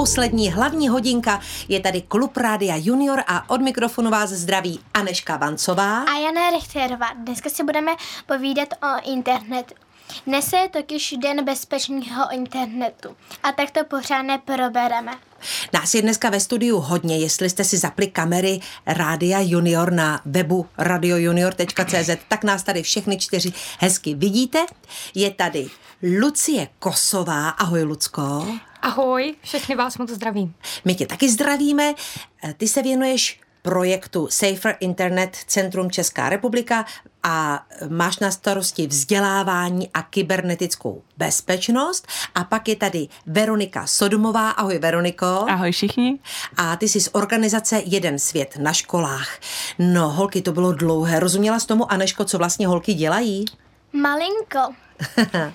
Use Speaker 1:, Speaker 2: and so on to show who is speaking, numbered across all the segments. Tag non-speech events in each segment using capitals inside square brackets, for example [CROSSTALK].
Speaker 1: poslední hlavní hodinka. Je tady Klub Rádia Junior a od mikrofonu vás zdraví Aneška Vancová.
Speaker 2: A Jana Richterová. Dneska si budeme povídat o internetu. Dnes je totiž den bezpečného internetu a tak to pořádně probereme.
Speaker 1: Nás je dneska ve studiu hodně, jestli jste si zapli kamery Rádia Junior na webu radiojunior.cz, tak nás tady všechny čtyři hezky vidíte. Je tady Lucie Kosová. Ahoj, Lucko.
Speaker 3: Ahoj, všechny vás moc zdravím.
Speaker 1: My tě taky zdravíme. Ty se věnuješ projektu Safer Internet Centrum Česká republika a máš na starosti vzdělávání a kybernetickou bezpečnost. A pak je tady Veronika Sodomová. Ahoj Veroniko.
Speaker 4: Ahoj všichni.
Speaker 1: A ty jsi z organizace Jeden svět na školách. No, holky, to bylo dlouhé. Rozuměla jsi tomu, Aneško, co vlastně holky dělají?
Speaker 2: Malinko. [LAUGHS]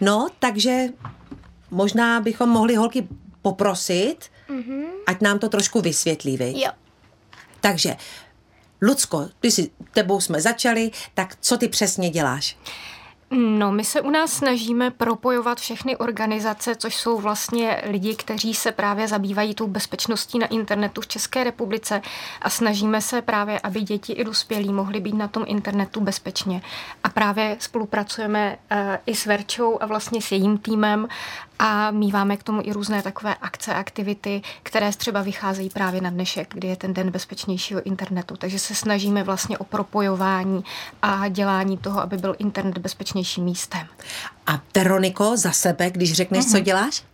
Speaker 1: no, takže možná bychom mohli holky poprosit, mm-hmm. ať nám to trošku vysvětlí, vy.
Speaker 2: Jo.
Speaker 1: Takže, Lucko, ty si, tebou jsme začali, tak co ty přesně děláš?
Speaker 3: No, my se u nás snažíme propojovat všechny organizace, což jsou vlastně lidi, kteří se právě zabývají tou bezpečností na internetu v České republice a snažíme se právě, aby děti i dospělí mohli být na tom internetu bezpečně. A právě spolupracujeme uh, i s Verčou a vlastně s jejím týmem a míváme k tomu i různé takové akce, aktivity, které třeba vycházejí právě na dnešek, kdy je ten den bezpečnějšího internetu. Takže se snažíme vlastně o propojování a dělání toho, aby byl internet bezpečnějším místem.
Speaker 1: A Veroniko, za sebe, když řekneš, mm-hmm. co mhm. děláš?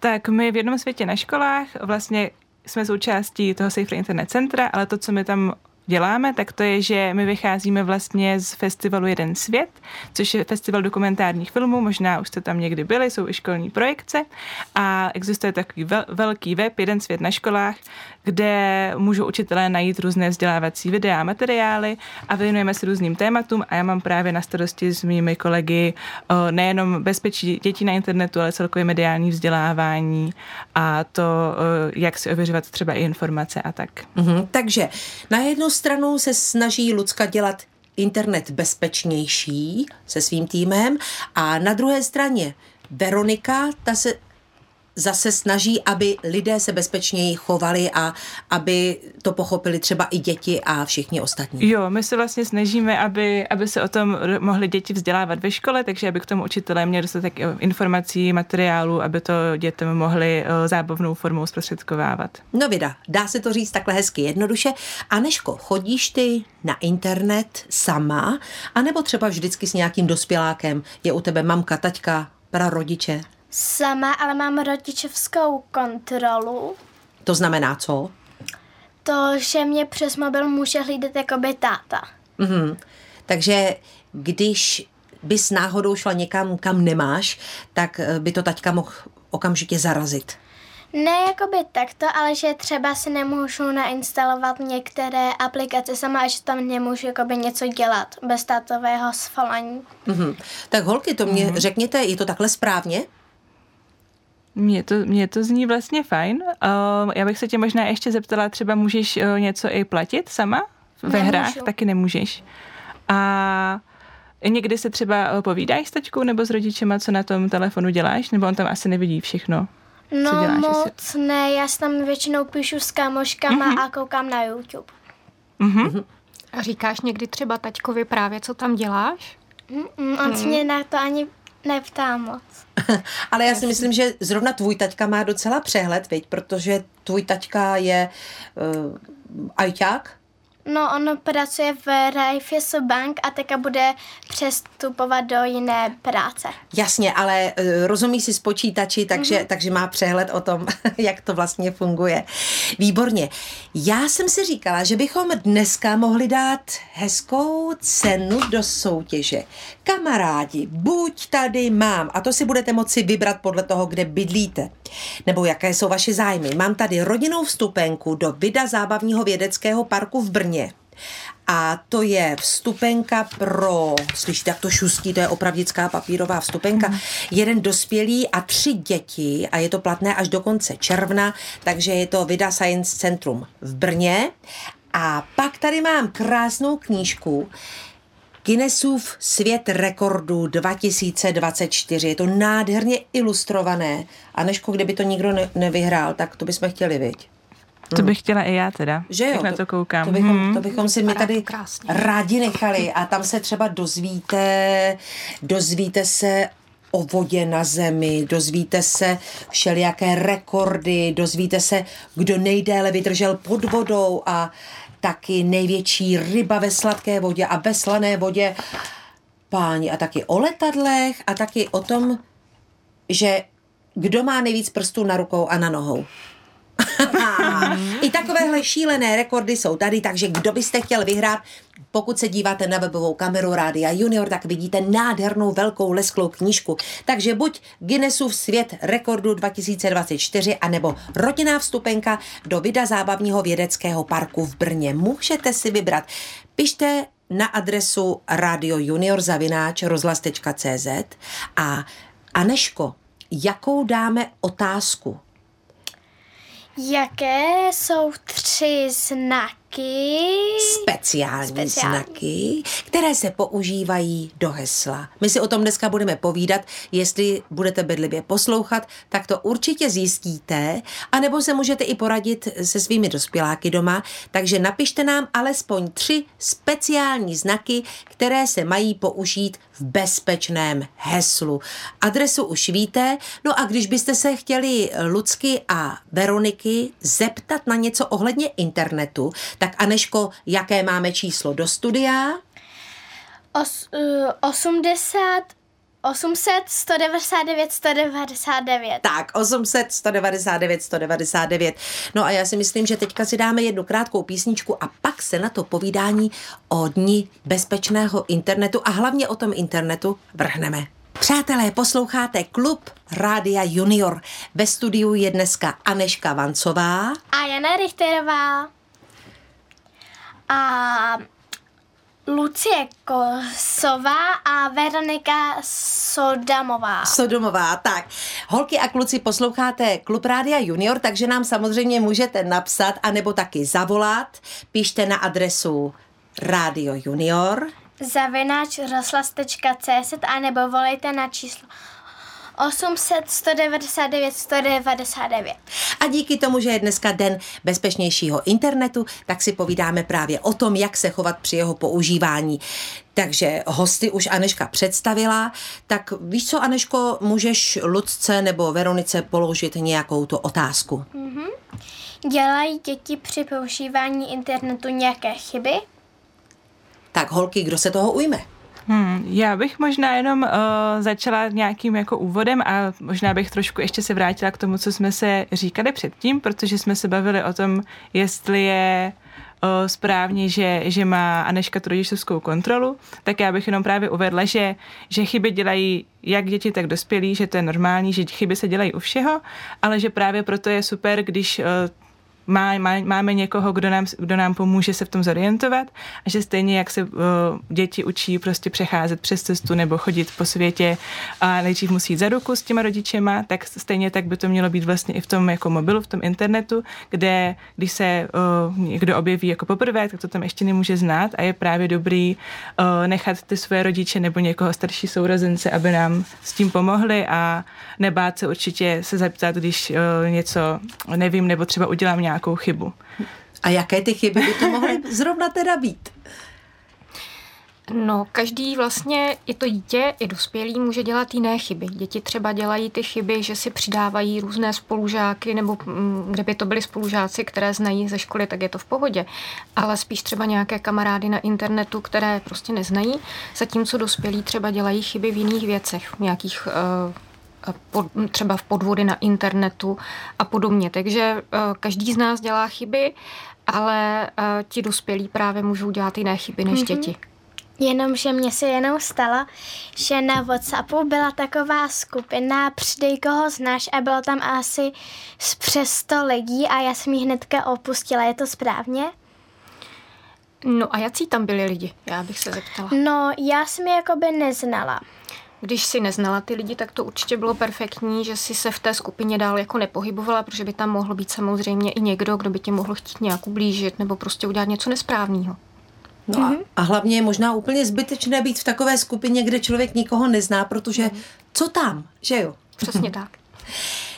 Speaker 4: Tak my v jednom světě na školách vlastně jsme součástí toho Safer Internet Centra, ale to, co my tam děláme, tak to je, že my vycházíme vlastně z festivalu Jeden svět, což je festival dokumentárních filmů, možná už jste tam někdy byli, jsou i školní projekce. A existuje takový vel, velký web Jeden svět na školách, kde můžou učitelé najít různé vzdělávací videa a materiály a věnujeme se různým tématům a já mám právě na starosti s mými kolegy o, nejenom bezpečí dětí na internetu, ale celkově mediální vzdělávání a to, o, jak si ověřovat třeba i informace a tak.
Speaker 1: Mm-hmm, takže na jednu stranu se snaží Lucka dělat internet bezpečnější se svým týmem a na druhé straně Veronika, ta se zase snaží, aby lidé se bezpečněji chovali a aby to pochopili třeba i děti a všichni ostatní.
Speaker 4: Jo, my se vlastně snažíme, aby, aby se o tom mohli děti vzdělávat ve škole, takže aby k tomu učitelé měli dostatek informací, materiálu, aby to dětem mohli eh, zábavnou formou zprostředkovávat.
Speaker 1: No vida, dá se to říct takhle hezky jednoduše. Aneško, chodíš ty na internet sama, anebo třeba vždycky s nějakým dospělákem? Je u tebe mamka, taťka, prarodiče?
Speaker 2: Sama, ale mám rodičovskou kontrolu.
Speaker 1: To znamená co?
Speaker 2: To, že mě přes mobil může hlídat jako by táta.
Speaker 1: Mm-hmm. Takže když bys náhodou šla někam, kam nemáš, tak eh, by to taťka mohl okamžitě zarazit.
Speaker 2: Ne jakoby takto, ale že třeba si nemůžu nainstalovat některé aplikace sama a že tam nemůžu jakoby něco dělat bez tátového svolení.
Speaker 1: Mm-hmm. Tak holky, to mě mm-hmm. řekněte, je to takhle správně?
Speaker 4: Mně to, mě to zní vlastně fajn. Uh, já bych se tě možná ještě zeptala, třeba můžeš uh, něco i platit sama ve Nemůžu. hrách? Taky nemůžeš. A někdy se třeba uh, povídáš s tačkou nebo s rodičema, co na tom telefonu děláš? Nebo on tam asi nevidí všechno?
Speaker 2: No
Speaker 4: co děláš,
Speaker 2: moc jestli... ne, já tam většinou píšu s kamoškama mm-hmm. a koukám na YouTube.
Speaker 3: Mm-hmm. A říkáš někdy třeba taťkovi právě, co tam děláš?
Speaker 2: Mm-mm, on mm. mě na to ani neptá moc. [LAUGHS]
Speaker 1: Ale já si myslím, že zrovna tvůj taťka má docela přehled, viď? protože tvůj taťka je uh, ajťák,
Speaker 2: No, on pracuje v Raiffeisen Bank a teďka bude přestupovat do jiné práce.
Speaker 1: Jasně, ale uh, rozumí si z počítači, takže, mm-hmm. takže má přehled o tom, [LAUGHS] jak to vlastně funguje. Výborně. Já jsem si říkala, že bychom dneska mohli dát hezkou cenu do soutěže. Kamarádi, buď tady mám, a to si budete moci vybrat podle toho, kde bydlíte, nebo jaké jsou vaše zájmy. Mám tady rodinnou vstupenku do Vida zábavního vědeckého parku v Brně. A to je vstupenka pro, slyšíte, jak to šustí, to je opravdická papírová vstupenka, mm. jeden dospělý a tři děti a je to platné až do konce června, takže je to Vida Science Centrum v Brně. A pak tady mám krásnou knížku, Guinnessův svět rekordů 2024. Je to nádherně ilustrované. A nežko, kdyby to nikdo ne- nevyhrál, tak to bychom chtěli, viď?
Speaker 4: To bych chtěla i já teda,
Speaker 1: Že jo?
Speaker 4: jak na to koukám.
Speaker 1: To bychom,
Speaker 4: Hmm.
Speaker 1: to bychom si my tady
Speaker 3: krásně.
Speaker 1: rádi nechali a tam se třeba dozvíte, dozvíte se o vodě na zemi, dozvíte se všelijaké rekordy, dozvíte se, kdo nejdéle vydržel pod vodou a taky největší ryba ve sladké vodě a ve slané vodě. Páni, a taky o letadlech a taky o tom, že kdo má nejvíc prstů na rukou a na nohou. [LAUGHS] I takovéhle šílené rekordy jsou tady, takže kdo byste chtěl vyhrát, pokud se díváte na webovou kameru Rádia Junior, tak vidíte nádhernou velkou lesklou knížku. Takže buď Guinnessův svět rekordu 2024, anebo rodinná vstupenka do Vida zábavního vědeckého parku v Brně. Můžete si vybrat. Pište na adresu Radio Junior zavináč rozhlas.cz a Aneško, jakou dáme otázku?
Speaker 2: Jaké jsou tři znaky?
Speaker 1: speciální,
Speaker 2: Speciální.
Speaker 1: znaky, které se používají do hesla. My si o tom dneska budeme povídat, jestli budete bedlivě poslouchat, tak to určitě zjistíte, anebo se můžete i poradit se svými dospěláky doma, takže napište nám alespoň tři speciální znaky, které se mají použít v bezpečném heslu. Adresu už víte, no a když byste se chtěli Lucky a Veroniky zeptat na něco ohledně internetu, tak Aneško, jaké máme číslo do studia?
Speaker 2: Os, uh, 80, 800, 199, 199.
Speaker 1: Tak, 800 199 199. No a já si myslím, že teďka si dáme jednu krátkou písničku a pak se na to povídání o dni bezpečného internetu a hlavně o tom internetu vrhneme. Přátelé, posloucháte klub Rádia Junior. Ve studiu je dneska Aneška Vancová.
Speaker 2: A Jana Richterová. A Lucie Kosová a Veronika Sodamová.
Speaker 1: Sodomová, tak. Holky a kluci, posloucháte Klub Rádia Junior, takže nám samozřejmě můžete napsat, anebo taky zavolat. Píšte na adresu Radio Junior.
Speaker 2: Zavináč rozhlas.cz a nebo volejte na číslo 800 199 199.
Speaker 1: A díky tomu, že je dneska den bezpečnějšího internetu, tak si povídáme právě o tom, jak se chovat při jeho používání. Takže hosty už Aneška představila, tak víš co, Aneško, můžeš Lucce nebo Veronice položit nějakou tu otázku.
Speaker 2: Dělají děti při používání internetu nějaké chyby?
Speaker 1: Tak holky, kdo se toho ujme?
Speaker 4: Hmm, já bych možná jenom uh, začala nějakým jako úvodem a možná bych trošku ještě se vrátila k tomu, co jsme se říkali předtím, protože jsme se bavili o tom, jestli je uh, správně, že, že má Aneška tu rodičovskou kontrolu, tak já bych jenom právě uvedla, že, že chyby dělají jak děti, tak dospělí, že to je normální, že chyby se dělají u všeho, ale že právě proto je super, když uh, má, má, máme někoho, kdo nám, kdo nám pomůže se v tom zorientovat a že stejně jak se uh, děti učí prostě přecházet přes cestu nebo chodit po světě a nejdřív musí jít za ruku s těma rodičema, tak stejně tak by to mělo být vlastně i v tom jako mobilu, v tom internetu, kde když se uh, někdo objeví jako poprvé, tak to tam ještě nemůže znát a je právě dobrý uh, nechat ty svoje rodiče nebo někoho starší sourozence, aby nám s tím pomohli a nebát se určitě se zeptat, když uh, něco nevím nebo třeba udělám nějakou chybu.
Speaker 1: A jaké ty chyby by to mohly zrovna teda být?
Speaker 3: No, každý vlastně, i to dítě, i dospělý může dělat jiné chyby. Děti třeba dělají ty chyby, že si přidávají různé spolužáky, nebo mm, kdyby to byly spolužáci, které znají ze školy, tak je to v pohodě. Ale spíš třeba nějaké kamarády na internetu, které prostě neznají, zatímco dospělí třeba dělají chyby v jiných věcech, v nějakých uh, pod, třeba v podvody na internetu a podobně. Takže uh, každý z nás dělá chyby, ale uh, ti dospělí právě můžou dělat jiné chyby než mm-hmm. děti.
Speaker 2: Jenomže mně se jenom stalo, že na Whatsappu byla taková skupina Přidej koho znáš a bylo tam asi z přes 100 lidí a já jsem ji hnedka opustila. Je to správně?
Speaker 3: No a jaký tam byli lidi? Já bych se zeptala.
Speaker 2: No, já jsem je jakoby neznala.
Speaker 3: Když si neznala ty lidi, tak to určitě bylo perfektní, že si se v té skupině dál jako nepohybovala, protože by tam mohl být samozřejmě i někdo, kdo by tě mohl chtít nějak ublížit nebo prostě udělat něco nesprávného.
Speaker 1: No a, a hlavně je možná úplně zbytečné být v takové skupině, kde člověk nikoho nezná, protože co tam, že jo?
Speaker 3: Přesně [LAUGHS] tak.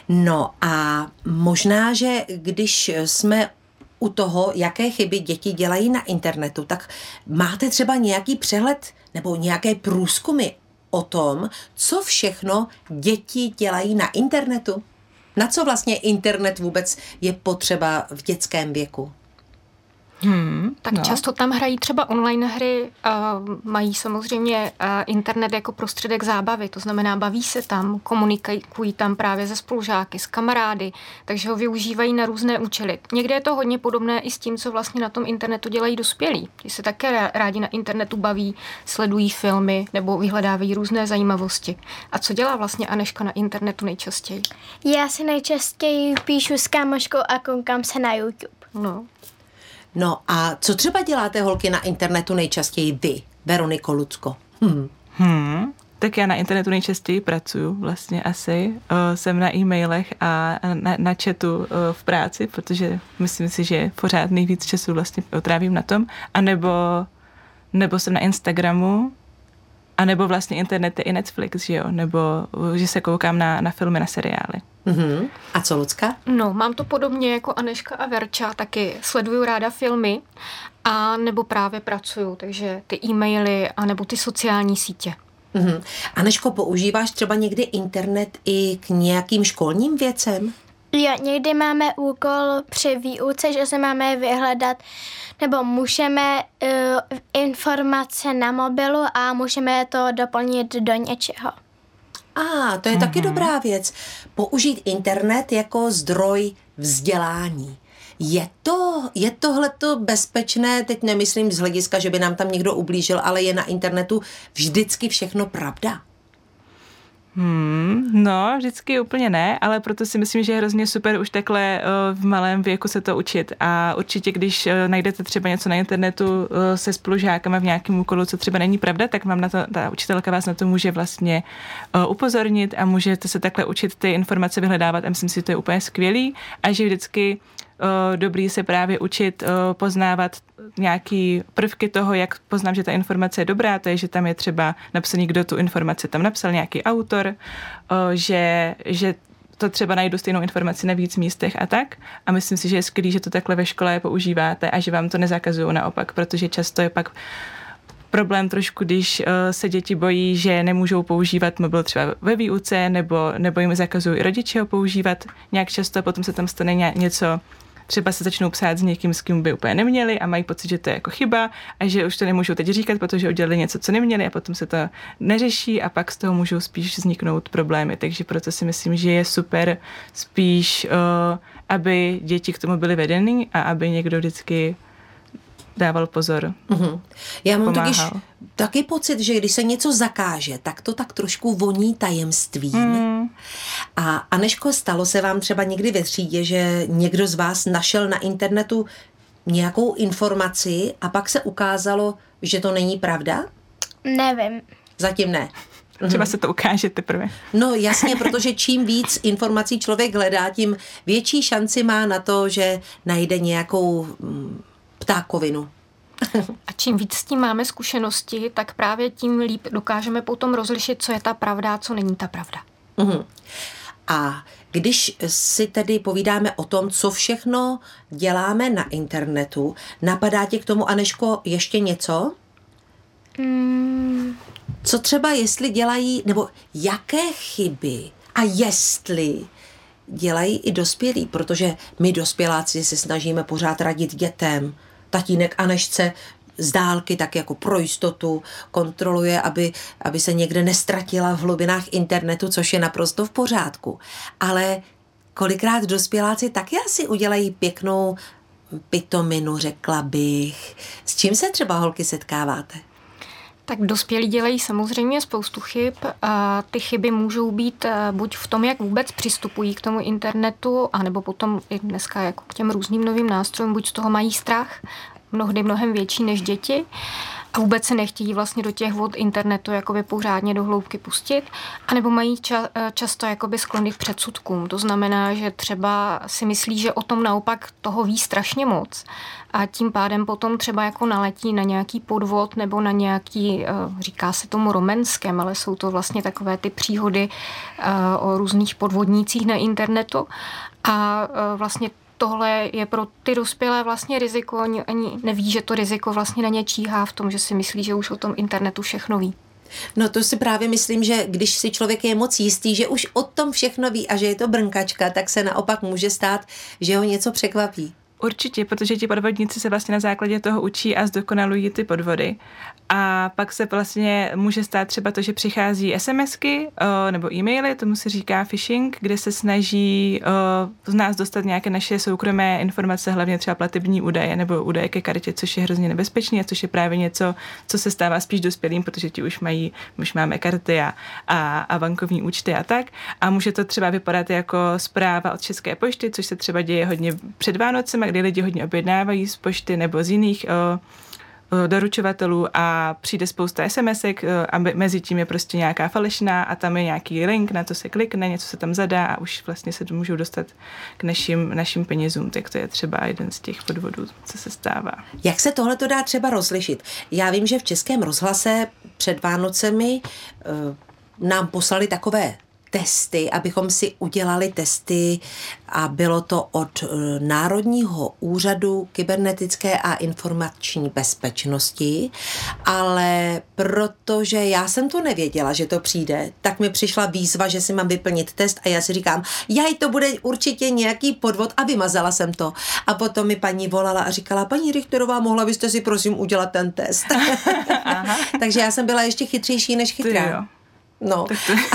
Speaker 1: No a možná, že když jsme u toho, jaké chyby děti dělají na internetu, tak máte třeba nějaký přehled nebo nějaké průzkumy o tom, co všechno děti dělají na internetu? Na co vlastně internet vůbec je potřeba v dětském věku?
Speaker 3: Hmm, tak no. často tam hrají třeba online hry, uh, mají samozřejmě uh, internet jako prostředek zábavy, to znamená baví se tam, komunikují tam právě se spolužáky, s kamarády, takže ho využívají na různé účely. Někde je to hodně podobné i s tím, co vlastně na tom internetu dělají dospělí. Ti se také rádi na internetu baví, sledují filmy nebo vyhledávají různé zajímavosti. A co dělá vlastně Aneška na internetu nejčastěji?
Speaker 2: Já si nejčastěji píšu s kámoškou a koukám se na YouTube.
Speaker 3: No,
Speaker 1: No a co třeba děláte holky na internetu nejčastěji vy, Veroniko Lucko? Hmm.
Speaker 4: Hmm. Tak já na internetu nejčastěji pracuju vlastně asi. Uh, jsem na e-mailech a na, na chatu uh, v práci, protože myslím si, že pořád nejvíc času vlastně otrávím na tom. A nebo, nebo jsem na Instagramu, a nebo vlastně internet je i Netflix, že jo? Nebo že se koukám na, na filmy, na seriály.
Speaker 1: Mm-hmm. A co, Lucka?
Speaker 3: No, mám to podobně jako Aneška a Verča, taky sleduju ráda filmy a nebo právě pracuju, takže ty e-maily a nebo ty sociální sítě.
Speaker 1: Mm-hmm. Aneško, používáš třeba někdy internet i k nějakým školním věcem?
Speaker 2: Jo, někdy máme úkol při výuce, že se máme vyhledat, nebo můžeme uh, informace na mobilu a můžeme to doplnit do něčeho.
Speaker 1: A, ah, to je mm-hmm. taky dobrá věc. Použít internet jako zdroj vzdělání. Je to, je tohleto bezpečné, teď nemyslím z hlediska, že by nám tam někdo ublížil, ale je na internetu vždycky všechno pravda?
Speaker 4: Hmm, no, vždycky úplně ne, ale proto si myslím, že je hrozně super už takhle v malém věku se to učit. A určitě, když najdete třeba něco na internetu se spolužákama v nějakém úkolu, co třeba není pravda, tak vám na to, ta učitelka vás na to může vlastně upozornit a můžete se takhle učit ty informace vyhledávat a myslím si, že to je úplně skvělý a že vždycky dobrý se právě učit poznávat nějaký prvky toho, jak poznám, že ta informace je dobrá, to je, že tam je třeba napsaný, kdo tu informaci tam napsal, nějaký autor, že, že to třeba najdu stejnou informaci na víc místech a tak. A myslím si, že je skvělé, že to takhle ve škole používáte a že vám to nezakazují naopak, protože často je pak problém trošku, když se děti bojí, že nemůžou používat mobil třeba ve výuce, nebo, nebo jim zakazují rodiče ho používat nějak často, potom se tam stane něco třeba se začnou psát s někým, s kým by úplně neměli a mají pocit, že to je jako chyba a že už to nemůžou teď říkat, protože udělali něco, co neměli a potom se to neřeší a pak z toho můžou spíš vzniknout problémy. Takže proto si myslím, že je super spíš, uh, aby děti k tomu byly vedeny a aby někdo vždycky dával pozor. Mm-hmm.
Speaker 1: Já mám totiž taky pocit, že když se něco zakáže, tak to tak trošku voní tajemstvím. Mm. A Aneško, stalo se vám třeba někdy ve třídě, že někdo z vás našel na internetu nějakou informaci a pak se ukázalo, že to není pravda?
Speaker 2: Nevím.
Speaker 1: Zatím ne.
Speaker 4: Třeba se to ukáže teprve.
Speaker 1: No jasně, protože čím víc informací člověk hledá, tím větší šanci má na to, že najde nějakou mm, ptákovinu.
Speaker 3: A čím víc s tím máme zkušenosti, tak právě tím líp dokážeme potom rozlišit, co je ta pravda a co není ta pravda.
Speaker 1: Uhum. A když si tedy povídáme o tom, co všechno děláme na internetu, napadá tě k tomu, Aneško, ještě něco? Mm. Co třeba, jestli dělají, nebo jaké chyby a jestli dělají i dospělí, protože my dospěláci se snažíme pořád radit dětem, tatínek Anešce z dálky, tak jako pro jistotu kontroluje, aby, aby se někde nestratila v hlubinách internetu, což je naprosto v pořádku. Ale kolikrát dospěláci taky asi udělají pěknou pitominu, řekla bych. S čím se třeba holky setkáváte?
Speaker 3: Tak dospělí dělají samozřejmě spoustu chyb. Ty chyby můžou být eh, buď v tom, jak vůbec přistupují k tomu internetu, anebo potom i dneska jako k těm různým novým nástrojům, buď z toho mají strach, mnohdy mnohem větší než děti. A vůbec se nechtějí vlastně do těch vod internetu jakoby pořádně do hloubky pustit, anebo mají ča, často jakoby sklony k předsudkům. To znamená, že třeba si myslí, že o tom naopak toho ví strašně moc a tím pádem potom třeba jako naletí na nějaký podvod nebo na nějaký, eh, říká se tomu romenském, ale jsou to vlastně takové ty příhody eh, o různých podvodnících na internetu a eh, vlastně tohle je pro ty dospělé vlastně riziko, oni ani neví, že to riziko vlastně na ně číhá v tom, že si myslí, že už o tom internetu všechno ví.
Speaker 1: No to si právě myslím, že když si člověk je moc jistý, že už o tom všechno ví a že je to brnkačka, tak se naopak může stát, že ho něco překvapí.
Speaker 4: Určitě, protože ti podvodníci se vlastně na základě toho učí a zdokonalují ty podvody. A pak se vlastně může stát třeba to, že přichází SMSky o, nebo e-maily, tomu se říká phishing, kde se snaží o, z nás dostat nějaké naše soukromé informace, hlavně třeba platební údaje nebo údaje ke kartě, což je hrozně nebezpečné a což je právě něco, co se stává spíš dospělým, protože ti už mají, už máme karty a, a, a bankovní účty a tak. A může to třeba vypadat jako zpráva od České pošty, což se třeba děje hodně před Vánocem, kdy lidi hodně objednávají z pošty nebo z jiných o, doručovatelů a přijde spousta SMSek a mezi tím je prostě nějaká falešná a tam je nějaký link, na to se klikne, něco se tam zadá a už vlastně se můžou dostat k našim, našim penězům, tak to je třeba jeden z těch podvodů, co se stává.
Speaker 1: Jak se tohle to dá třeba rozlišit? Já vím, že v Českém rozhlase před Vánocemi nám poslali takové testy, abychom si udělali testy a bylo to od eh, Národního úřadu kybernetické a informační bezpečnosti, ale protože já jsem to nevěděla, že to přijde, tak mi přišla výzva, že si mám vyplnit test a já si říkám, jaj, to bude určitě nějaký podvod a vymazala jsem to. A potom mi paní volala a říkala, paní Richterová, mohla byste si prosím udělat ten test. [LAUGHS] [LAUGHS] Takže já jsem byla ještě chytřejší než chytrá. No,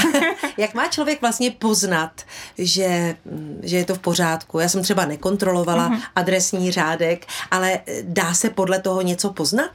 Speaker 1: [LAUGHS] jak má člověk vlastně poznat, že, že je to v pořádku? Já jsem třeba nekontrolovala uh-huh. adresní řádek, ale dá se podle toho něco poznat?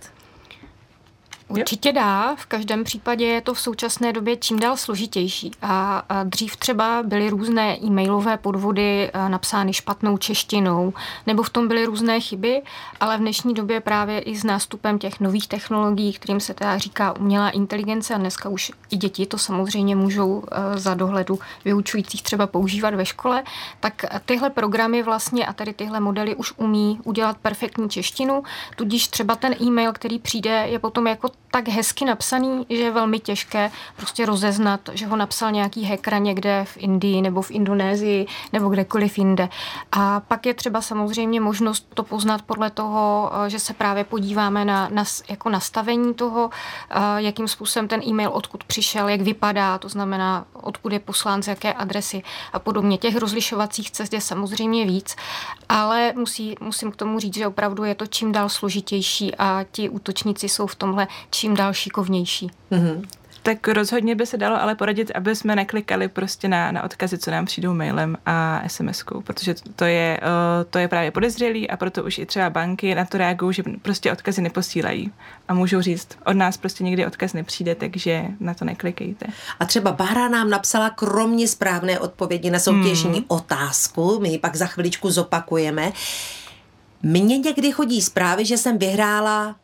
Speaker 3: Určitě dá, v každém případě je to v současné době čím dál složitější. A, dřív třeba byly různé e-mailové podvody napsány špatnou češtinou, nebo v tom byly různé chyby, ale v dnešní době právě i s nástupem těch nových technologií, kterým se teda říká umělá inteligence, a dneska už i děti to samozřejmě můžou za dohledu vyučujících třeba používat ve škole, tak tyhle programy vlastně a tady tyhle modely už umí udělat perfektní češtinu, tudíž třeba ten e-mail, který přijde, je potom jako tak hezky napsaný, že je velmi těžké prostě rozeznat, že ho napsal nějaký hacker někde v Indii nebo v Indonésii nebo kdekoliv jinde. A pak je třeba samozřejmě možnost to poznat podle toho, eh, že se právě podíváme na, na jako nastavení toho, eh, jakým způsobem ten e-mail odkud přišel, jak vypadá, to znamená, odkud je poslán, z jaké adresy a podobně. Těch rozlišovacích cest je samozřejmě víc, ale musí, musím k tomu říct, že opravdu je to čím dál složitější a ti útočníci jsou v tomhle čím dál šikovnější. Mm-hmm.
Speaker 4: Tak rozhodně by se dalo ale poradit, aby jsme neklikali prostě na, na odkazy, co nám přijdou mailem a SMS-kou, protože to je, uh, to je právě podezřelý a proto už i třeba banky na to reagují, že prostě odkazy neposílají a můžou říct, od nás prostě nikdy odkaz nepřijde, takže na to neklikejte.
Speaker 1: A třeba Bára nám napsala kromě správné odpovědi na soutěžní hmm. otázku, my ji pak za chviličku zopakujeme. Mně někdy chodí zprávy, že jsem vyhrála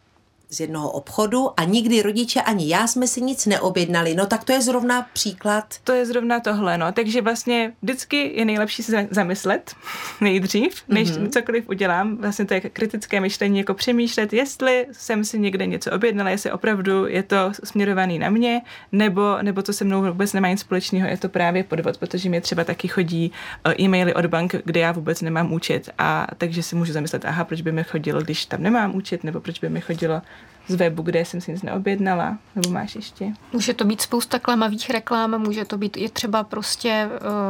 Speaker 1: z jednoho obchodu a nikdy rodiče ani já jsme si nic neobjednali. No tak to je zrovna příklad.
Speaker 4: To je zrovna tohle, no. Takže vlastně vždycky je nejlepší se zamyslet [LAUGHS] nejdřív, než mm-hmm. cokoliv udělám. Vlastně to je kritické myšlení, jako přemýšlet, jestli jsem si někde něco objednala, jestli opravdu je to směrovaný na mě, nebo, nebo to se mnou vůbec nemá nic společného, je to právě podvod, protože mi třeba taky chodí eh, e-maily od bank, kde já vůbec nemám účet a takže si můžu zamyslet, aha, proč by mi chodilo, když tam nemám účet, nebo proč by mi chodilo z webu, kde jsem si nic neobjednala, nebo máš ještě?
Speaker 3: Může to být spousta klamavých reklám, může to být i třeba prostě,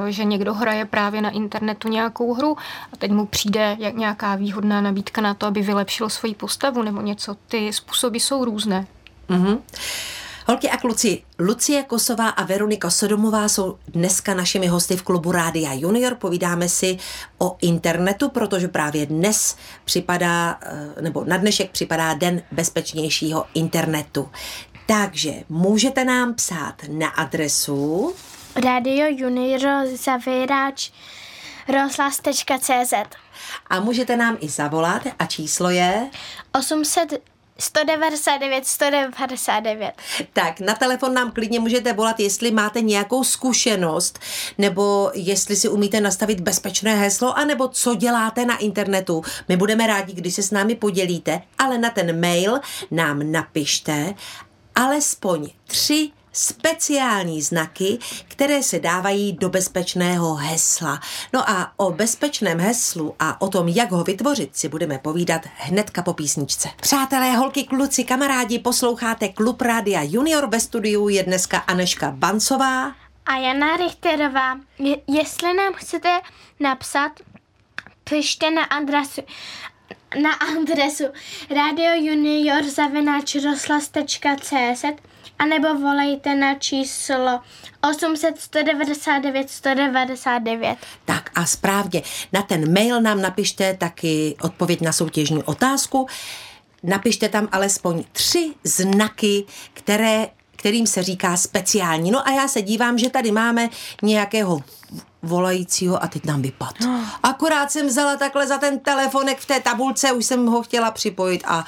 Speaker 3: eh, že někdo hraje právě na internetu nějakou hru a teď mu přijde nějaká výhodná nabídka na to, aby vylepšil svoji postavu nebo něco. Ty způsoby jsou různé. Mm-hmm.
Speaker 1: Holky a kluci, Lucie Kosová a Veronika Sodomová jsou dneska našimi hosty v klubu Rádia Junior. Povídáme si o internetu, protože právě dnes připadá, eh, nebo na dnešek připadá Den bezpečnějšího internetu. Takže můžete nám psát na adresu
Speaker 2: Radio Junior zavírač rozhlas.cz
Speaker 1: a můžete nám i zavolat a číslo je
Speaker 2: 800 199, 199.
Speaker 1: Tak, na telefon nám klidně můžete volat, jestli máte nějakou zkušenost, nebo jestli si umíte nastavit bezpečné heslo, anebo co děláte na internetu. My budeme rádi, když se s námi podělíte, ale na ten mail nám napište alespoň tři speciální znaky, které se dávají do bezpečného hesla. No a o bezpečném heslu a o tom, jak ho vytvořit, si budeme povídat hnedka po písničce. Přátelé, holky, kluci, kamarádi, posloucháte Klub Rádia Junior ve studiu je dneska Aneška Bancová
Speaker 2: a Jana Richterová. Je, jestli nám chcete napsat, pište na adresu na adresu radiojunior.cz anebo volejte na číslo 800 199 199.
Speaker 1: Tak a správně, na ten mail nám napište taky odpověď na soutěžní otázku. Napište tam alespoň tři znaky, které kterým se říká speciální. No a já se dívám, že tady máme nějakého volajícího a teď nám vypad. [GASPS] Akorát jsem vzala takhle za ten telefonek v té tabulce, už jsem ho chtěla připojit a,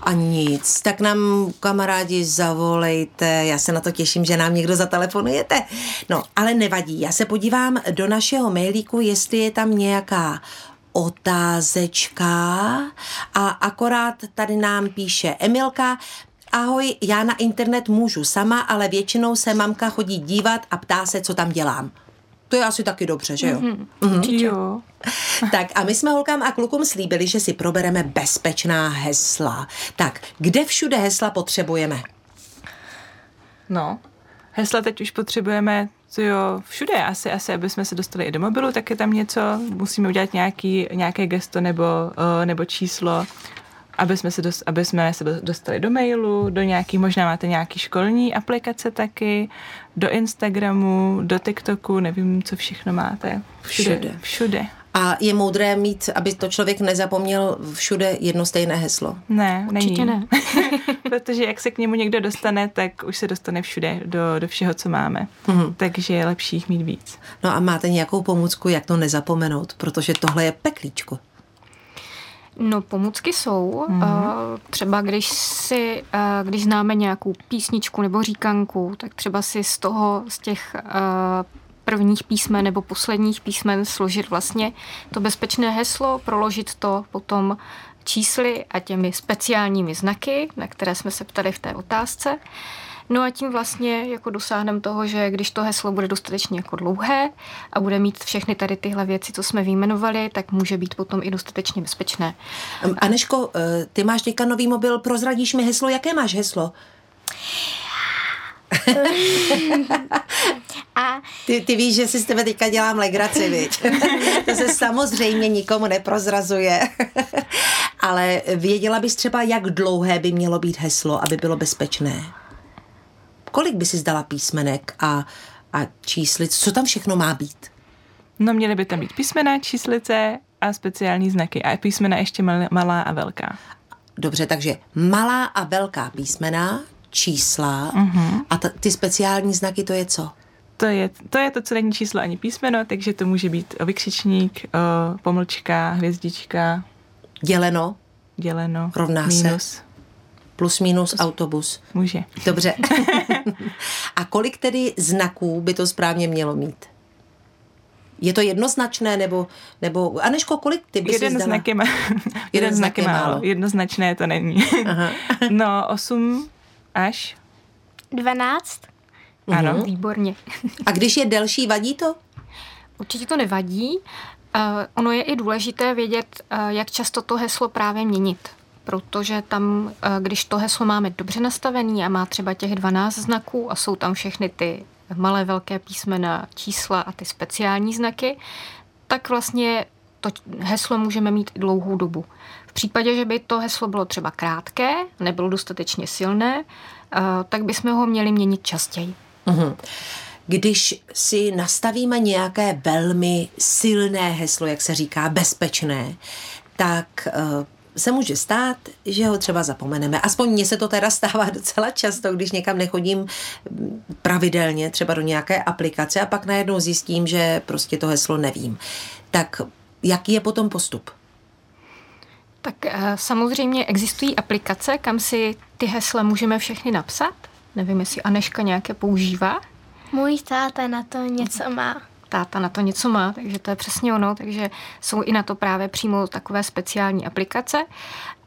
Speaker 1: a nic. Tak nám kamarádi zavolejte, já se na to těším, že nám někdo zatelefonujete. No, ale nevadí, já se podívám do našeho mailíku, jestli je tam nějaká otázečka a akorát tady nám píše Emilka, ahoj, já na internet můžu sama, ale většinou se mamka chodí dívat a ptá se, co tam dělám. To je asi taky dobře, že jo? Mm-hmm.
Speaker 4: Mm-hmm. Jo. [LAUGHS]
Speaker 1: Tak a my jsme holkám a klukům slíbili, že si probereme bezpečná hesla. Tak, kde všude hesla potřebujeme?
Speaker 4: No, hesla teď už potřebujeme co jo, všude asi, asi, aby jsme se dostali i do mobilu, tak je tam něco, musíme udělat nějaký, nějaké gesto nebo, uh, nebo číslo, aby jsme, se dost, aby jsme se dostali do mailu, do nějaký, možná máte nějaký školní aplikace taky, do Instagramu, do TikToku, nevím, co všechno máte. Všude. Všude. všude.
Speaker 1: A je moudré mít, aby to člověk nezapomněl všude jedno stejné heslo?
Speaker 4: Ne,
Speaker 2: Určitě
Speaker 4: není.
Speaker 2: ne. [LAUGHS]
Speaker 4: Protože jak se k němu někdo dostane, tak už se dostane všude, do, do všeho, co máme. Mm-hmm. Takže je lepší jich mít víc.
Speaker 1: No a máte nějakou pomůcku, jak to nezapomenout? Protože tohle je peklíčko.
Speaker 3: No, pomůcky jsou. Mm-hmm. Třeba když si, když známe nějakou písničku nebo říkanku, tak třeba si z toho, z těch prvních písmen nebo posledních písmen složit vlastně to bezpečné heslo, proložit to potom čísly a těmi speciálními znaky, na které jsme se ptali v té otázce. No a tím vlastně jako dosáhneme toho, že když to heslo bude dostatečně jako dlouhé a bude mít všechny tady tyhle věci, co jsme vyjmenovali, tak může být potom i dostatečně bezpečné.
Speaker 1: Aneško, eh, ty máš teďka nový mobil, prozradíš mi heslo, jaké máš heslo? [LAUGHS] A... Ty, ty víš, že si s tebe teďka dělám legraci, viď? [LAUGHS] to se samozřejmě nikomu neprozrazuje. [LAUGHS] Ale věděla bys třeba, jak dlouhé by mělo být heslo, aby bylo bezpečné? Kolik by si zdala písmenek a, a číslic? Co tam všechno má být?
Speaker 4: No měly by tam být písmena, číslice a speciální znaky. A písmena ještě malá a velká.
Speaker 1: Dobře, takže malá a velká písmena, čísla uh-huh. a t- ty speciální znaky, to je co?
Speaker 4: To je, to je to, co není číslo ani písmeno, takže to může být vykřičník, o, pomlčka, hvězdička.
Speaker 1: Děleno?
Speaker 4: Děleno.
Speaker 1: Rovná
Speaker 4: minus.
Speaker 1: se? Plus minus autobus.
Speaker 4: Může.
Speaker 1: Dobře. [LAUGHS] a kolik tedy znaků by to správně mělo mít? Je to jednoznačné, nebo, nebo Aneško, kolik ty bys
Speaker 4: Jeden znak je, ma- jeden, [LAUGHS] jeden znak je málo. málo. Jednoznačné to není. Aha. [LAUGHS] no, osm až?
Speaker 2: Dvanáct.
Speaker 4: Ano.
Speaker 3: Uhum. Výborně.
Speaker 1: A když je delší, vadí to?
Speaker 3: Určitě to nevadí. Uh, ono je i důležité vědět, uh, jak často to heslo právě měnit protože tam, eh, když to heslo máme dobře nastavený a má třeba těch 12 znaků a jsou tam všechny ty malé, velké písmena, čísla a ty speciální znaky, tak vlastně to heslo můžeme mít i dlouhou dobu. V případě, že by to heslo bylo třeba krátké, nebylo dostatečně silné, eh, tak bychom ho měli měnit častěji.
Speaker 1: Mm-hmm. Když si nastavíme nějaké velmi silné heslo, jak se říká, bezpečné, tak eh, se může stát, že ho třeba zapomeneme. Aspoň mně se to teda stává [LAUGHS] docela často, když někam nechodím pravidelně, třeba do nějaké aplikace a pak najednou zjistím, že prostě to heslo nevím. Tak jaký je potom postup?
Speaker 3: Tak eh, samozřejmě existují aplikace, kam si ty hesla můžeme všechny napsat. Nevím, jestli Aneška nějaké používá.
Speaker 2: Můj táta na to něco má
Speaker 3: táta na to něco má, takže to je přesně ono, takže jsou i na to právě přímo takové speciální aplikace.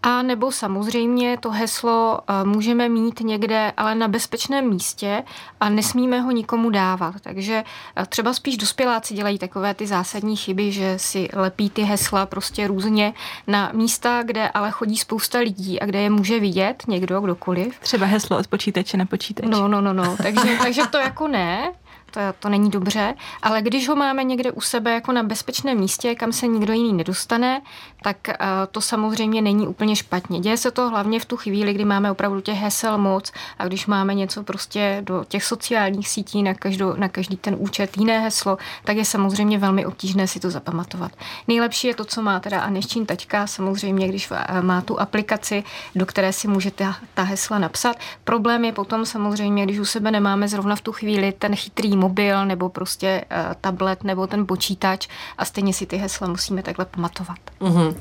Speaker 3: A nebo samozřejmě to heslo eh, můžeme mít někde, ale na bezpečném místě a nesmíme ho nikomu dávat. Takže eh, třeba spíš dospěláci dělají takové ty zásadní chyby, že si lepí ty hesla prostě různě na místa, kde ale chodí spousta lidí a kde je může vidět někdo, kdokoliv.
Speaker 4: Třeba heslo od počítače na počítač.
Speaker 3: No, no, no, no. Takže, takže to jako ne to, to není dobře, ale když ho máme někde u sebe jako na bezpečném místě, kam se nikdo jiný nedostane, tak uh, to samozřejmě není úplně špatně. Děje se to hlavně v tu chvíli, kdy máme opravdu těch hesel moc a když máme něco prostě do těch sociálních sítí na, každou, na každý ten účet jiné heslo, tak je samozřejmě velmi obtížné si to zapamatovat. Nejlepší je to, co má teda Aneščín taťka, samozřejmě, když eh, má tu aplikaci, do které si můžete ta hesla napsat. Problém je potom samozřejmě, když u sebe nemáme zrovna v tu chvíli ten chytrý mobil nebo prostě uh, tablet nebo ten počítač a stejně si ty hesla musíme takhle pamatovat.
Speaker 1: Uh-huh.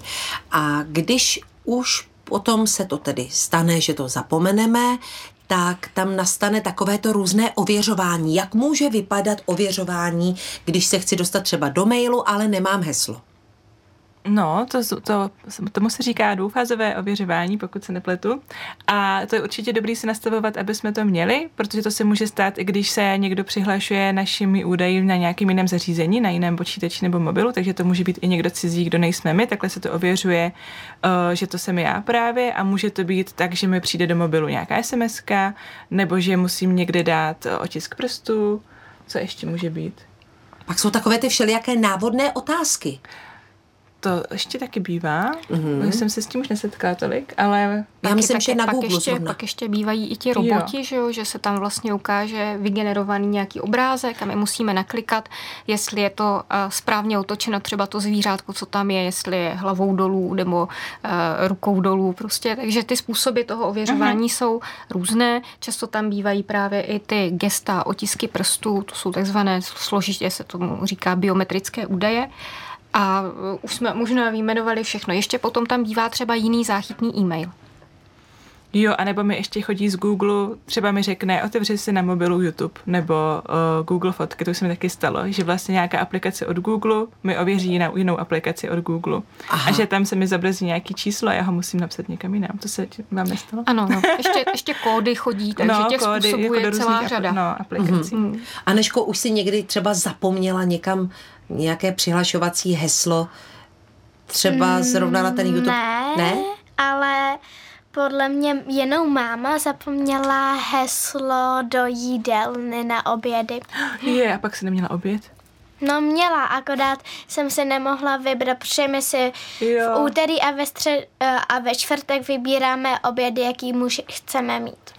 Speaker 1: A když už potom se to tedy stane, že to zapomeneme, tak tam nastane takovéto různé ověřování. Jak může vypadat ověřování, když se chci dostat třeba do mailu, ale nemám heslo?
Speaker 4: No, to, to, tomu se říká dvoufázové ověřování, pokud se nepletu. A to je určitě dobrý si nastavovat, aby jsme to měli, protože to se může stát, i když se někdo přihlašuje našimi údaji na nějakém jiném zařízení, na jiném počítači nebo mobilu, takže to může být i někdo cizí, kdo nejsme my, takhle se to ověřuje, eh, že to jsem já právě a může to být tak, že mi přijde do mobilu nějaká SMS, nebo že musím někde dát otisk prstu, co ještě může být.
Speaker 1: Pak jsou takové ty všelijaké návodné otázky
Speaker 4: to ještě taky bývá. Mm-hmm. Jsem se s tím už nesetkala tolik, ale...
Speaker 1: Já myslím, že na
Speaker 3: pak
Speaker 1: Google
Speaker 3: ještě, pak ještě bývají i ti roboti, jo. Že, jo, že se tam vlastně ukáže vygenerovaný nějaký obrázek a my musíme naklikat, jestli je to uh, správně otočeno třeba to zvířátko, co tam je, jestli je hlavou dolů nebo uh, rukou dolů prostě. Takže ty způsoby toho ověřování mm-hmm. jsou různé. Často tam bývají právě i ty gesta, otisky prstů, to jsou takzvané složitě se tomu říká biometrické údaje. Uh, a uh, už jsme možná vyjmenovali všechno. Ještě potom tam bývá třeba jiný záchytný e-mail.
Speaker 4: Jo, anebo mi ještě chodí z Google, třeba mi řekne, otevři si na mobilu YouTube nebo uh, Google fotky, to už se mi taky stalo, že vlastně nějaká aplikace od Google mi ověří na jinou aplikaci od Google. Aha. A že tam se mi zobrazí nějaký číslo a já ho musím napsat někam jinam. To se vám nestalo?
Speaker 3: Ano, no. [LAUGHS] ještě, ještě kódy chodí, takže no, těch kódy, způsobů jako je celá řada.
Speaker 4: No, aplikací. Mm-hmm.
Speaker 1: A Neško, už si někdy třeba zapomněla někam nějaké přihlašovací heslo, třeba zrovna na ten YouTube?
Speaker 2: Ne, ne? ale podle mě jenom máma zapomněla heslo do jídelny na obědy. [GASPS]
Speaker 4: Je, a pak si neměla oběd?
Speaker 2: No měla, akorát jsem si nemohla vybrat, protože my si jo. v úterý a ve, střed, eh, a ve čtvrtek vybíráme obědy, jaký muž chceme mít.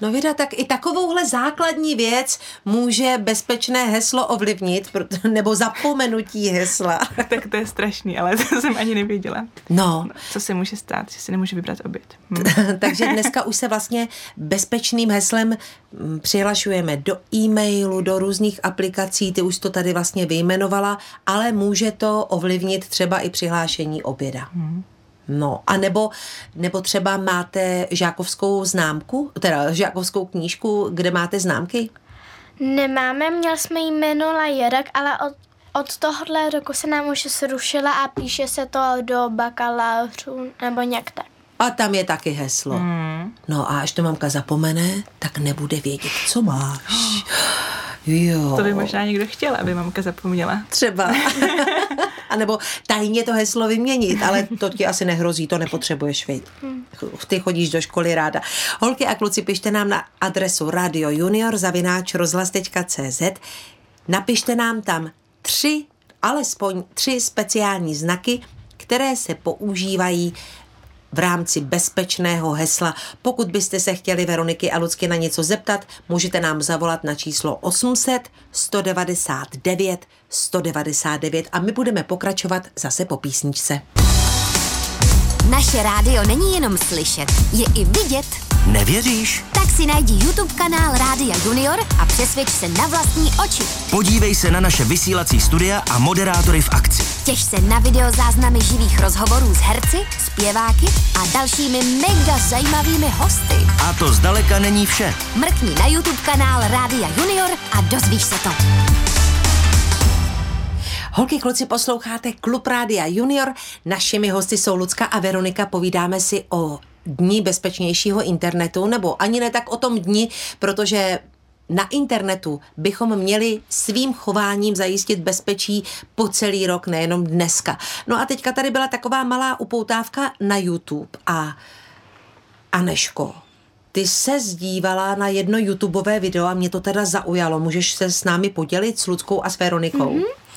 Speaker 1: No Vida, tak i takovouhle základní věc může bezpečné heslo ovlivnit, nebo zapomenutí hesla. [LAUGHS]
Speaker 4: tak to je strašný, ale to jsem ani nevěděla.
Speaker 1: No.
Speaker 4: Co se může stát, že si nemůže vybrat oběd. Hm. [LAUGHS]
Speaker 1: Takže dneska už se vlastně bezpečným heslem hm, přihlašujeme do e-mailu, do různých aplikací, ty už to tady vlastně vyjmenovala, ale může to ovlivnit třeba i přihlášení oběda. Hmm. No, a nebo, nebo třeba máte žákovskou známku, teda žákovskou knížku, kde máte známky?
Speaker 2: Nemáme, měl jsme jí minulý rok, ale od, od tohohle roku se nám už zrušila a píše se to do bakalářů nebo nějak tak.
Speaker 1: A tam je taky heslo. Hmm. No a až to mamka zapomene, tak nebude vědět, co máš. [GASPS] Jo.
Speaker 4: To by možná někdo chtěl, aby mamka zapomněla.
Speaker 1: Třeba. [LAUGHS] A nebo tajně to heslo vyměnit, ale to ti asi nehrozí, to nepotřebuješ, vidět. Ty chodíš do školy ráda. Holky a kluci, pište nám na adresu radiojunior.cz Napište nám tam tři, alespoň tři speciální znaky, které se používají v rámci bezpečného hesla. Pokud byste se chtěli Veroniky a Lucky na něco zeptat, můžete nám zavolat na číslo 800 199 199 a my budeme pokračovat zase po písničce.
Speaker 5: Naše rádio není jenom slyšet, je i vidět.
Speaker 6: Nevěříš?
Speaker 5: Tak si najdi YouTube kanál Rádia Junior a přesvědč se na vlastní oči.
Speaker 6: Podívej se na naše vysílací studia a moderátory v akci.
Speaker 5: Těž se na videozáznamy živých rozhovorů s herci, zpěváky a dalšími mega zajímavými hosty.
Speaker 6: A to zdaleka není vše.
Speaker 5: Mrkni na YouTube kanál Rádia Junior a dozvíš se to.
Speaker 1: Holky, kluci, posloucháte Klub Rádia Junior. Našimi hosty jsou Lucka a Veronika. Povídáme si o dní bezpečnějšího internetu, nebo ani ne tak o tom dni, protože na internetu bychom měli svým chováním zajistit bezpečí po celý rok, nejenom dneska. No a teďka tady byla taková malá upoutávka na YouTube a Aneško, ty se zdívala na jedno YouTubeové video a mě to teda zaujalo. Můžeš se s námi podělit s Ludskou a s Veronikou? Mm-hmm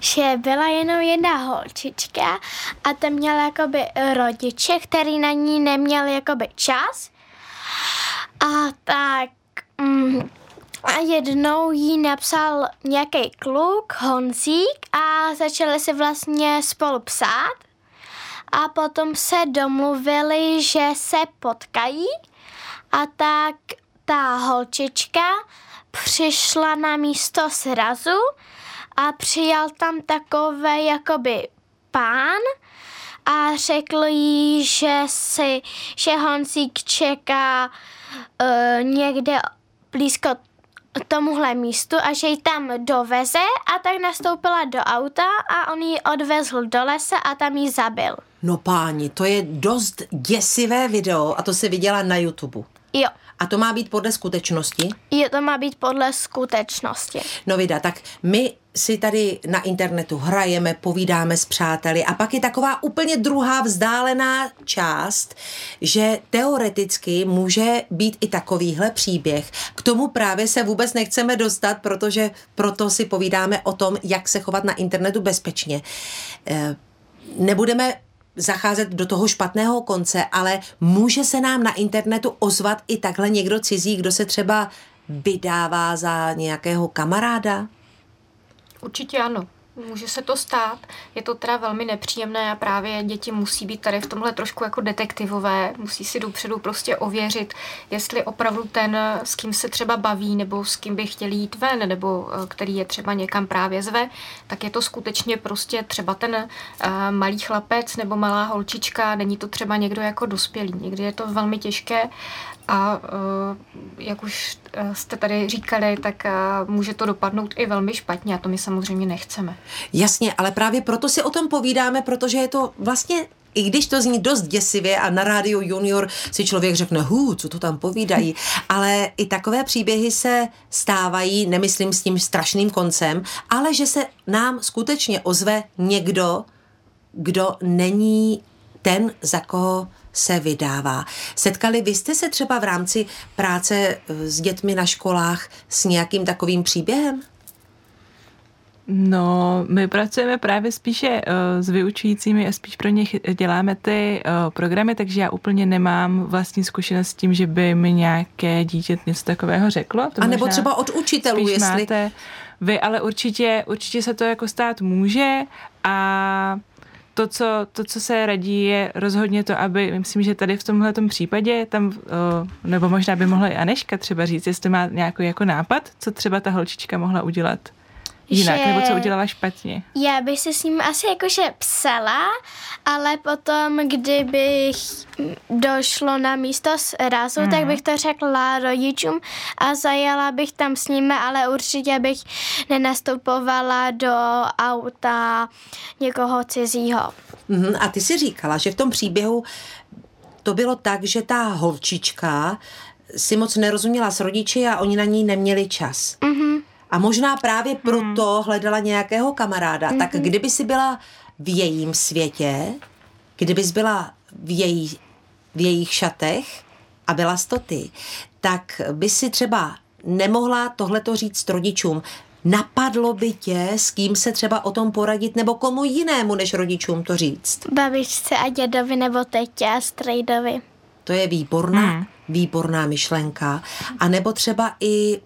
Speaker 2: že byla jenom jedna holčička a ta měla jakoby rodiče, který na ní neměl jakoby čas. A tak mm, a jednou jí napsal nějaký kluk, Honzík, a začali si vlastně spolu psát. A potom se domluvili, že se potkají. A tak ta holčička přišla na místo srazu a přijal tam takový jakoby pán a řekl jí, že si, že Honzík čeká uh, někde blízko tomuhle místu a že ji tam doveze a tak nastoupila do auta a on ji odvezl do lesa a tam ji zabil.
Speaker 1: No páni, to je dost děsivé video a to si viděla na YouTube.
Speaker 2: Jo.
Speaker 1: A to má být podle skutečnosti?
Speaker 2: Jo, to má být podle skutečnosti.
Speaker 1: No vida, tak my si tady na internetu hrajeme, povídáme s přáteli a pak je taková úplně druhá vzdálená část, že teoreticky může být i takovýhle příběh. K tomu právě se vůbec nechceme dostat, protože proto si povídáme o tom, jak se chovat na internetu bezpečně. Eh, nebudeme zacházet do toho špatného konce, ale může se nám na internetu ozvat i takhle někdo cizí, kdo se třeba vydává za nějakého kamaráda?
Speaker 3: Určitě ano. Může se to stát, je to teda velmi nepříjemné a právě děti musí být tady v tomhle trošku jako detektivové, musí si dopředu prostě ověřit, jestli opravdu ten, s kým se třeba baví, nebo s kým by chtěli jít ven, nebo eh, který je třeba někam právě zve, tak je to skutečně prostě třeba ten uh, malý chlapec nebo malá holčička, není to třeba někdo jako dospělý. Někdy je to velmi těžké a eh, jak už jste tady říkali, tak může to dopadnout i velmi špatně a to my samozřejmě nechceme.
Speaker 1: Jasně, ale právě proto si o tom povídáme, protože je to vlastně i když to zní dost děsivě a na rádiu Junior si člověk řekne, hů, co to tam povídají, [LAUGHS] ale i takové příběhy se stávají, nemyslím s tím strašným koncem, ale že se nám skutečně ozve někdo, kdo není ten, za koho se vydává. Setkali vy jste se třeba v rámci práce s dětmi na školách s nějakým takovým příběhem?
Speaker 4: No, my pracujeme právě spíše uh, s vyučujícími a spíš pro ně děláme ty uh, programy, takže já úplně nemám vlastní zkušenost s tím, že by mi nějaké dítě něco takového řeklo.
Speaker 1: To a nebo třeba od učitelů, jestli... Máte
Speaker 4: vy, ale určitě, určitě se to jako stát může a to co, to, co se radí, je rozhodně to, aby, myslím, že tady v tomhle případě tam, uh, nebo možná by mohla i Aneška třeba říct, jestli má nějaký jako nápad, co třeba ta holčička mohla udělat jinak, že nebo co udělala špatně?
Speaker 2: Já bych se s ním asi jakože psala, ale potom, kdybych došlo na místo s razu, mm. tak mhm. bych to řekla rodičům a zajela bych tam s nimi, ale určitě bych nenastupovala do auta někoho cizího.
Speaker 1: Mm, a ty si říkala, že v tom příběhu to bylo tak, že ta holčička si moc nerozuměla s rodiči a oni na ní neměli čas. Mm-hmm. A možná právě hmm. proto hledala nějakého kamaráda. Mm-hmm. Tak mhm. kdyby si byla v jejím světě, kdybys byla v, její, v jejich šatech a byla to ty, tak by si třeba nemohla tohleto říct rodičům. Napadlo by tě, s kým se třeba o tom poradit, nebo komu jinému než rodičům to říct?
Speaker 2: Babičce a dědovi nebo tetě a strejdovi.
Speaker 1: To je výborná, hmm. výborná myšlenka. A nebo třeba i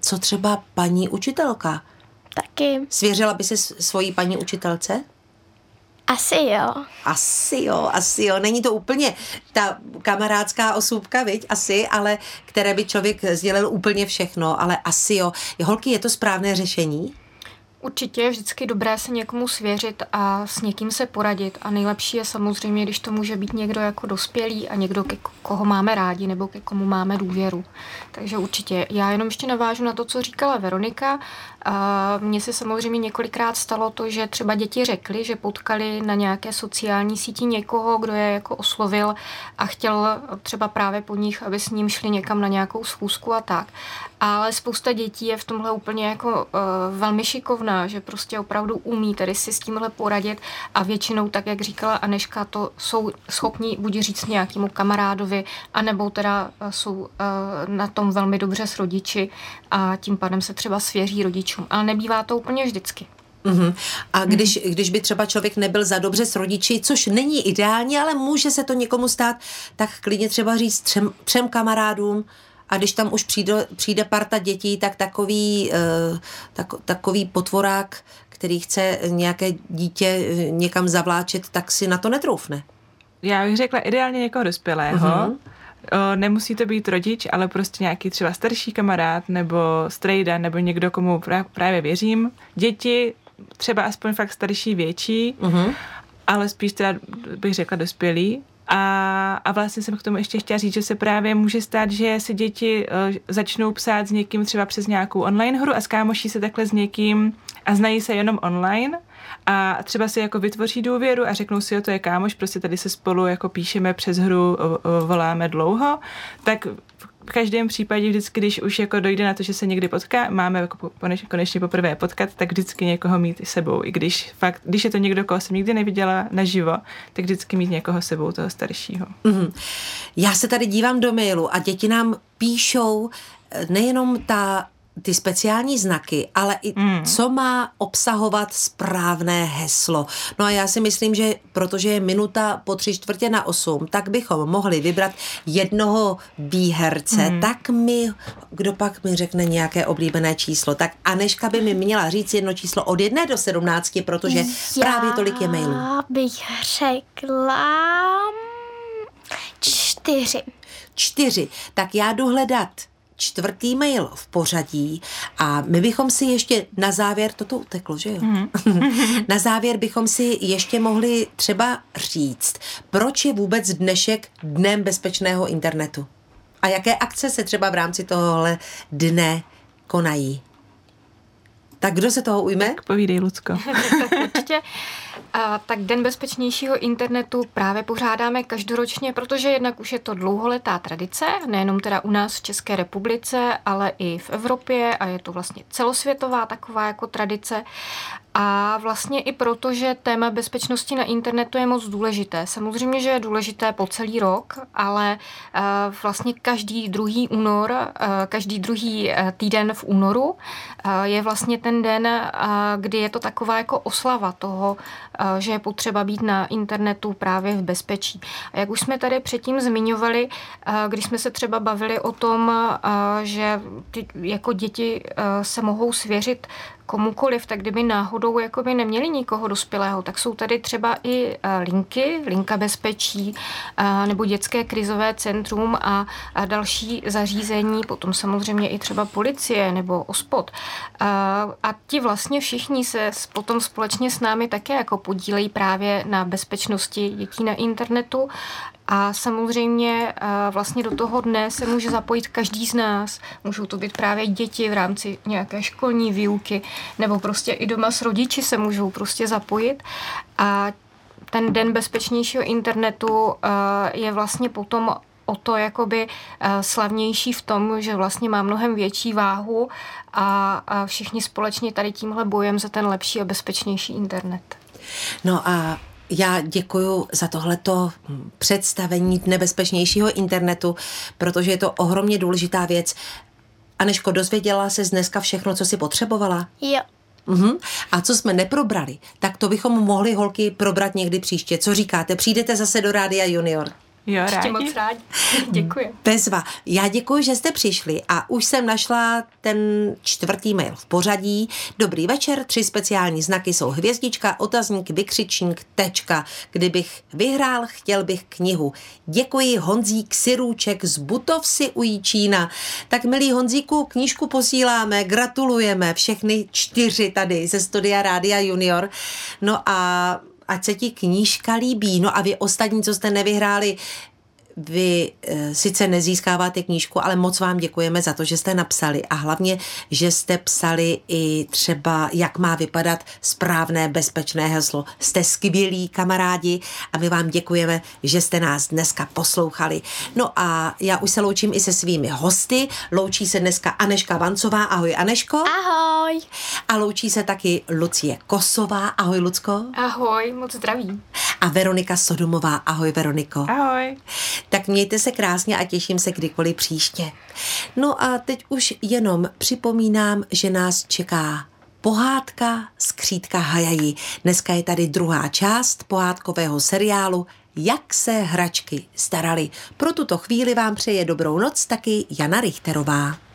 Speaker 1: co třeba paní učitelka?
Speaker 2: Taky.
Speaker 1: Svěřila by se svojí paní učitelce?
Speaker 2: Asi jo.
Speaker 1: Asi jo, asi jo. Není to úplně ta kamarádská osůbka, viď? Asi, ale které by člověk sdělil úplně všechno, ale asi jo. Holky, je to správné řešení?
Speaker 3: Určitě je vždycky dobré se někomu svěřit a s někým se poradit. A nejlepší je samozřejmě, když to může být někdo jako dospělý a někdo, ke koho máme rádi nebo ke komu máme důvěru. Takže určitě. Já jenom ještě navážu na to, co říkala Veronika. Mně se samozřejmě několikrát stalo to, že třeba děti řekly, že potkali na nějaké sociální síti někoho, kdo je jako oslovil a chtěl třeba právě po nich, aby s ním šli někam na nějakou schůzku a tak. Ale spousta dětí je v tomhle úplně jako uh, velmi šikovná, že prostě opravdu umí tady si s tímhle poradit a většinou, tak jak říkala Aneška, to jsou schopni buď říct nějakému kamarádovi, anebo teda jsou uh, na tom velmi dobře s rodiči a tím pádem se třeba svěří rodičům. Ale nebývá to úplně vždycky.
Speaker 1: Uhum. A když, když by třeba člověk nebyl za dobře s rodiči, což není ideální, ale může se to někomu stát, tak klidně třeba říct třem, třem kamarádům, a když tam už přijde, přijde parta dětí, tak takový, uh, tak, takový potvorák, který chce nějaké dítě eh, někam zavláčet, tak si na to netroufne.
Speaker 4: Já bych řekla ideálně někoho dospělého. Uh-huh. O, nemusí to být rodič, ale prostě nějaký třeba starší kamarád nebo strejda nebo někdo, komu právě věřím. Děti, třeba aspoň fakt starší, větší, uh-huh. ale spíš teda bych řekla dospělý. A, a vlastně jsem k tomu ještě chtěla říct, že se právě může stát, že si děti uh, začnou psát s někým třeba přes nějakou online hru a skámoší se takhle s někým a znají se jenom online a třeba si jako vytvoří důvěru a řeknou si, jo, to je kámoš, prostě tady se spolu jako píšeme přes hru, voláme dlouho, tak každém případě vždycky, když už jako dojde na to, že se někdy potká, máme jako konečně poprvé potkat, tak vždycky někoho mít sebou. I když fakt, když je to někdo, koho jsem nikdy neviděla naživo, tak vždycky mít někoho sebou, toho staršího. Mm-hmm.
Speaker 1: Já se tady dívám do mailu a děti nám píšou eh, nejenom ta ty speciální znaky, ale i mm. co má obsahovat správné heslo. No a já si myslím, že protože je minuta po tři čtvrtě na osm, tak bychom mohli vybrat jednoho výherce. Mm. Tak mi, kdo pak mi řekne nějaké oblíbené číslo, tak Aneška by mi měla říct jedno číslo od jedné do sedmnácti, protože já právě tolik je mailů.
Speaker 2: Já bych řekla čtyři.
Speaker 1: Čtyři. Tak já jdu hledat čtvrtý mail v pořadí a my bychom si ještě na závěr, toto uteklo, že jo? Mm. [LAUGHS] [LAUGHS] na závěr bychom si ještě mohli třeba říct, proč je vůbec dnešek dnem bezpečného internetu? A jaké akce se třeba v rámci tohohle dne konají? Tak kdo se toho ujme?
Speaker 4: Tak povídej, Lucko. [LAUGHS]
Speaker 3: Určitě. A, tak Den bezpečnějšího internetu právě pořádáme každoročně, protože jednak už je to dlouholetá tradice, nejenom teda u nás v České republice, ale i v Evropě a je to vlastně celosvětová taková jako tradice. A vlastně i proto, že téma bezpečnosti na internetu je moc důležité. Samozřejmě, že je důležité po celý rok, ale uh, vlastně každý druhý únor, uh, každý druhý uh, týden v únoru je vlastně ten den, kdy je to taková jako oslava toho, že je potřeba být na internetu právě v bezpečí. A jak už jsme tady předtím zmiňovali, když jsme se třeba bavili o tom, že jako děti se mohou svěřit komukoliv, tak kdyby náhodou jakoby neměli nikoho dospělého, tak jsou tady třeba i linky, linka bezpečí nebo dětské krizové centrum a, další zařízení, potom samozřejmě i třeba policie nebo ospod. A ti vlastně všichni se potom společně s námi také jako podílejí právě na bezpečnosti dětí na internetu a samozřejmě vlastně do toho dne se může zapojit každý z nás. Můžou to být právě děti v rámci nějaké školní výuky, nebo prostě i doma s rodiči se můžou prostě zapojit. A ten den bezpečnějšího internetu je vlastně potom o to jakoby slavnější v tom, že vlastně má mnohem větší váhu a všichni společně tady tímhle bojem za ten lepší a bezpečnější internet.
Speaker 1: No a já děkuji za tohleto představení nebezpečnějšího internetu, protože je to ohromně důležitá věc. Aneško, dozvěděla se dneska všechno, co si potřebovala?
Speaker 2: Jo.
Speaker 1: Uhum. A co jsme neprobrali, tak to bychom mohli holky probrat někdy příště. Co říkáte? Přijdete zase do Rádia Junior?
Speaker 4: Jo,
Speaker 3: Ještě
Speaker 4: rádi.
Speaker 3: moc rádi. [LAUGHS] Děkuji.
Speaker 1: Bezva. Já děkuji, že jste přišli a už jsem našla ten čtvrtý mail v pořadí. Dobrý večer, tři speciální znaky jsou hvězdička, otazník, vykřičník, tečka. Kdybych vyhrál, chtěl bych knihu. Děkuji Honzík Sirůček z Butovsi u Jíčína. Tak milý Honzíku, knížku posíláme, gratulujeme všechny čtyři tady ze studia Rádia Junior. No a ať se ti knížka líbí. No a vy ostatní, co jste nevyhráli, vy e, sice nezískáváte knížku, ale moc vám děkujeme za to, že jste napsali a hlavně, že jste psali i třeba, jak má vypadat správné bezpečné heslo. Jste skvělí kamarádi a my vám děkujeme, že jste nás dneska poslouchali. No a já už se loučím i se svými hosty. Loučí se dneska Aneška Vancová. Ahoj Aneško.
Speaker 2: Ahoj!
Speaker 1: A loučí se taky Lucie Kosová. Ahoj Lucko.
Speaker 3: Ahoj, moc zdraví.
Speaker 1: A Veronika Sodomová. Ahoj Veroniko.
Speaker 4: Ahoj.
Speaker 1: Tak mějte se krásně a těším se kdykoliv příště. No a teď už jenom připomínám, že nás čeká pohádka Skřítka Hajají. Dneska je tady druhá část pohádkového seriálu Jak se hračky starali. Pro tuto chvíli vám přeje dobrou noc taky Jana Richterová.